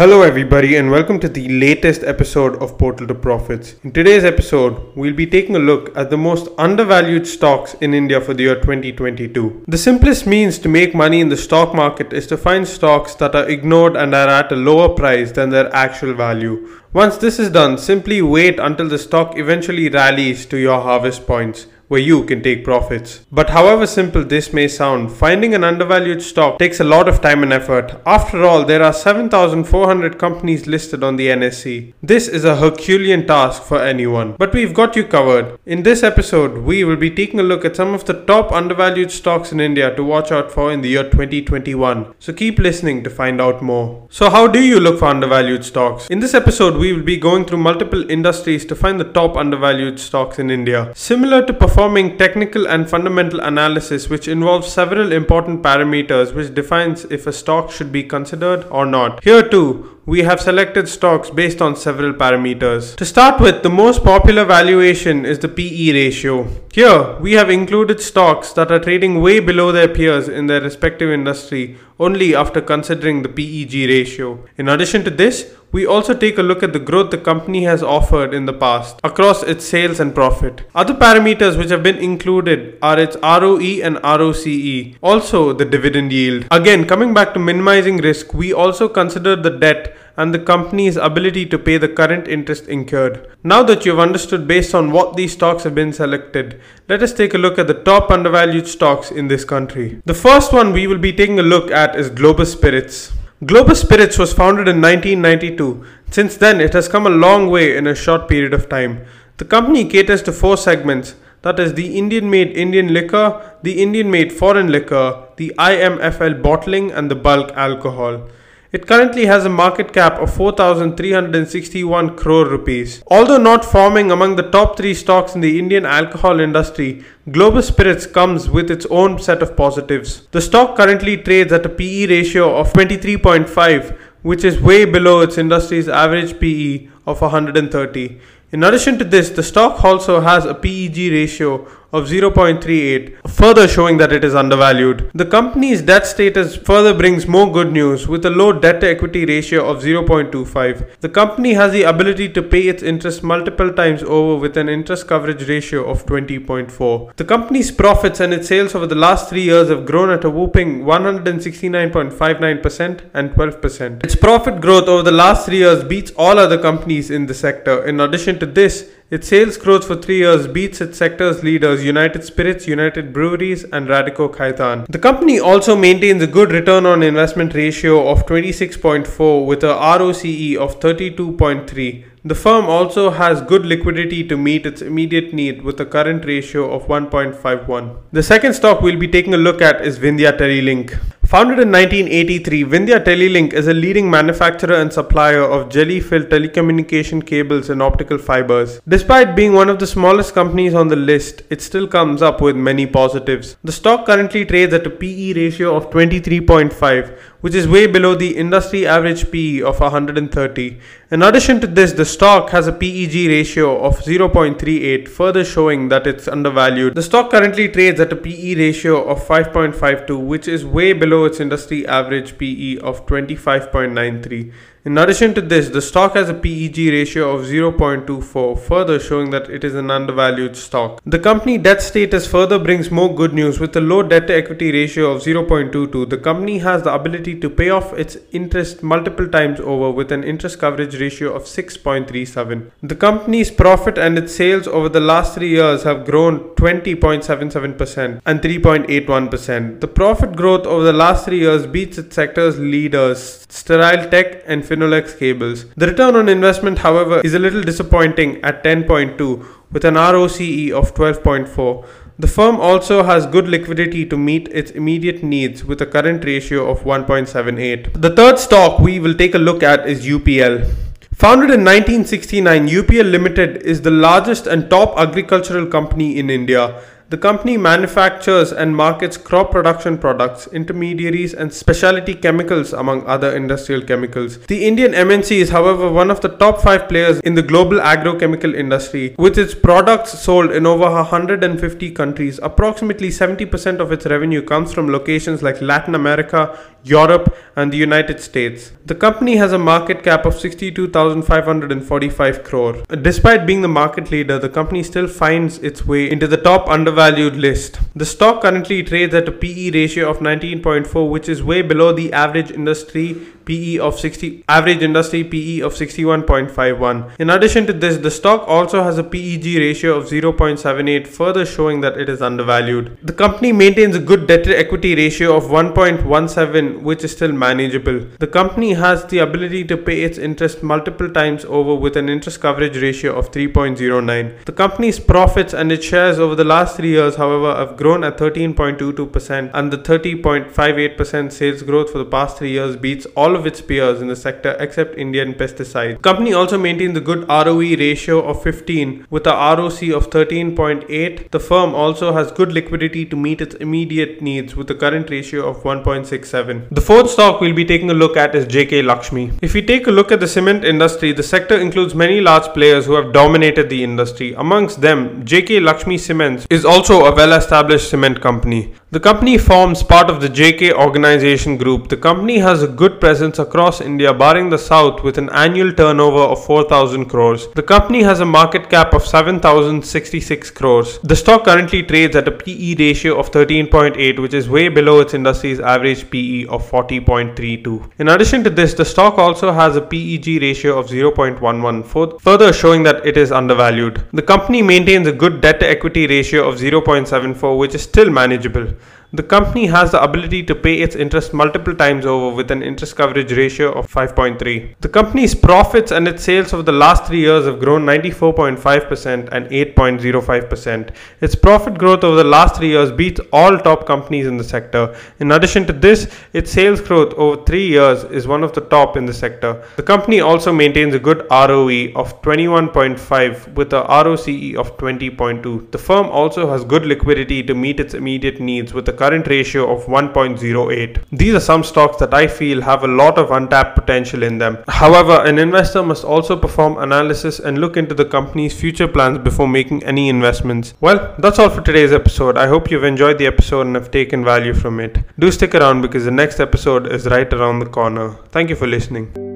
Hello, everybody, and welcome to the latest episode of Portal to Profits. In today's episode, we'll be taking a look at the most undervalued stocks in India for the year 2022. The simplest means to make money in the stock market is to find stocks that are ignored and are at a lower price than their actual value. Once this is done, simply wait until the stock eventually rallies to your harvest points where you can take profits. But however simple this may sound, finding an undervalued stock takes a lot of time and effort. After all, there are 7,400 companies listed on the NSE. This is a Herculean task for anyone, but we've got you covered. In this episode, we will be taking a look at some of the top undervalued stocks in India to watch out for in the year 2021. So keep listening to find out more. So how do you look for undervalued stocks? In this episode, we will be going through multiple industries to find the top undervalued stocks in India. Similar to performance performing technical and fundamental analysis which involves several important parameters which defines if a stock should be considered or not. Here too, we have selected stocks based on several parameters. To start with, the most popular valuation is the PE ratio. Here, we have included stocks that are trading way below their peers in their respective industry only after considering the PEG ratio. In addition to this, we also take a look at the growth the company has offered in the past across its sales and profit. Other parameters which have been included are its ROE and ROCE, also the dividend yield. Again, coming back to minimizing risk, we also consider the debt and the company's ability to pay the current interest incurred. Now that you've understood based on what these stocks have been selected, let us take a look at the top undervalued stocks in this country. The first one we will be taking a look at is Globus Spirits. Globus Spirits was founded in 1992. Since then, it has come a long way in a short period of time. The company caters to four segments that is, the Indian made Indian liquor, the Indian made foreign liquor, the IMFL bottling, and the bulk alcohol. It currently has a market cap of 4,361 crore rupees. Although not forming among the top three stocks in the Indian alcohol industry, Globus Spirits comes with its own set of positives. The stock currently trades at a PE ratio of 23.5, which is way below its industry's average PE of 130. In addition to this, the stock also has a PEG ratio of 0.38, further showing that it is undervalued. The company's debt status further brings more good news with a low debt to equity ratio of 0.25. The company has the ability to pay its interest multiple times over with an interest coverage ratio of 20.4. The company's profits and its sales over the last three years have grown at a whooping 169.59% and 12%. Its profit growth over the last three years beats all other companies in the sector. In addition to this, its sales growth for three years beats its sector's leaders United Spirits, United Breweries, and Radico Khaitan. The company also maintains a good return on investment ratio of 26.4 with a ROCE of 32.3. The firm also has good liquidity to meet its immediate need with a current ratio of 1.51. The second stock we'll be taking a look at is Vindhya Telelink. Founded in 1983, Vindhya Telelink is a leading manufacturer and supplier of jelly-filled telecommunication cables and optical fibers. Despite being one of the smallest companies on the list, it still comes up with many positives. The stock currently trades at a PE ratio of 23.5, which is way below the industry average PE of 130. In addition to this, the stock has a PEG ratio of 0.38, further showing that it's undervalued. The stock currently trades at a PE ratio of 5.52, which is way below its industry average PE of 25.93. In addition to this, the stock has a PEG ratio of 0.24, further showing that it is an undervalued stock. The company debt status further brings more good news with a low debt to equity ratio of 0.22. The company has the ability to pay off its interest multiple times over with an interest coverage ratio of 6.37. The company's profit and its sales over the last 3 years have grown 20.77% and 3.81%. The profit growth over the last 3 years beats its sector's leaders Sterlite Tech and Finolex cables. The return on investment, however, is a little disappointing at 10.2 with an ROCE of 12.4. The firm also has good liquidity to meet its immediate needs with a current ratio of 1.78. The third stock we will take a look at is UPL. Founded in 1969, UPL Limited is the largest and top agricultural company in India. The company manufactures and markets crop production products, intermediaries, and specialty chemicals, among other industrial chemicals. The Indian MNC is, however, one of the top five players in the global agrochemical industry, with its products sold in over 150 countries. Approximately 70% of its revenue comes from locations like Latin America, Europe, and the United States. The company has a market cap of 62,545 crore. Despite being the market leader, the company still finds its way into the top undervalued list. The stock currently trades at a PE ratio of 19.4, which is way below the average industry PE of 60 average industry PE of 61.51. In addition to this, the stock also has a PEG ratio of 0.78, further showing that it is undervalued. The company maintains a good debt to equity ratio of 1.17, which is still manageable. The company has the ability to pay its interest multiple times over with an interest coverage ratio of 3.09. The company's profits and its shares over the last 3 years, however, have grown at 13.22% and the 30.58% sales growth for the past 3 years beats all of its peers in the sector except Indian pesticides. The company also maintains a good ROE ratio of 15 with a ROC of 13.8. The firm also has good liquidity to meet its immediate needs with a current ratio of 1.67. The fourth stock we'll be taking a look at is JK Lakshmi. If we take a look at the cement industry, the sector includes many large players who have dominated the industry. Amongst them, JK Lakshmi Cements is also a well-established cement company. The company forms part of the JK organization group. The company has a good presence across India, barring the south, with an annual turnover of 4,000 crores. The company has a market cap of 7,066 crores. The stock currently trades at a PE ratio of 13.8, which is way below its industry's average PE of 40.32. In addition to this, the stock also has a PEG ratio of 0.11, further showing that it is undervalued. The company maintains a good debt to equity ratio of 0.74, which is still manageable. The company has the ability to pay its interest multiple times over with an interest coverage ratio of 5.3. The company's profits and its sales over the last three years have grown 94.5% and 8.05%. Its profit growth over the last three years beats all top companies in the sector. In addition to this, its sales growth over three years is one of the top in the sector. The company also maintains a good ROE of 21.5 with a ROCE of 20.2. The firm also has good liquidity to meet its immediate needs with a current ratio of 1.08. These are some stocks that I feel have a lot of untapped potential in them. However, an investor must also perform analysis and look into the company's future plans before making any investments. Well, that's all for today's episode. I hope you've enjoyed the episode and have taken value from it. Do stick around because the next episode is right around the corner. Thank you for listening.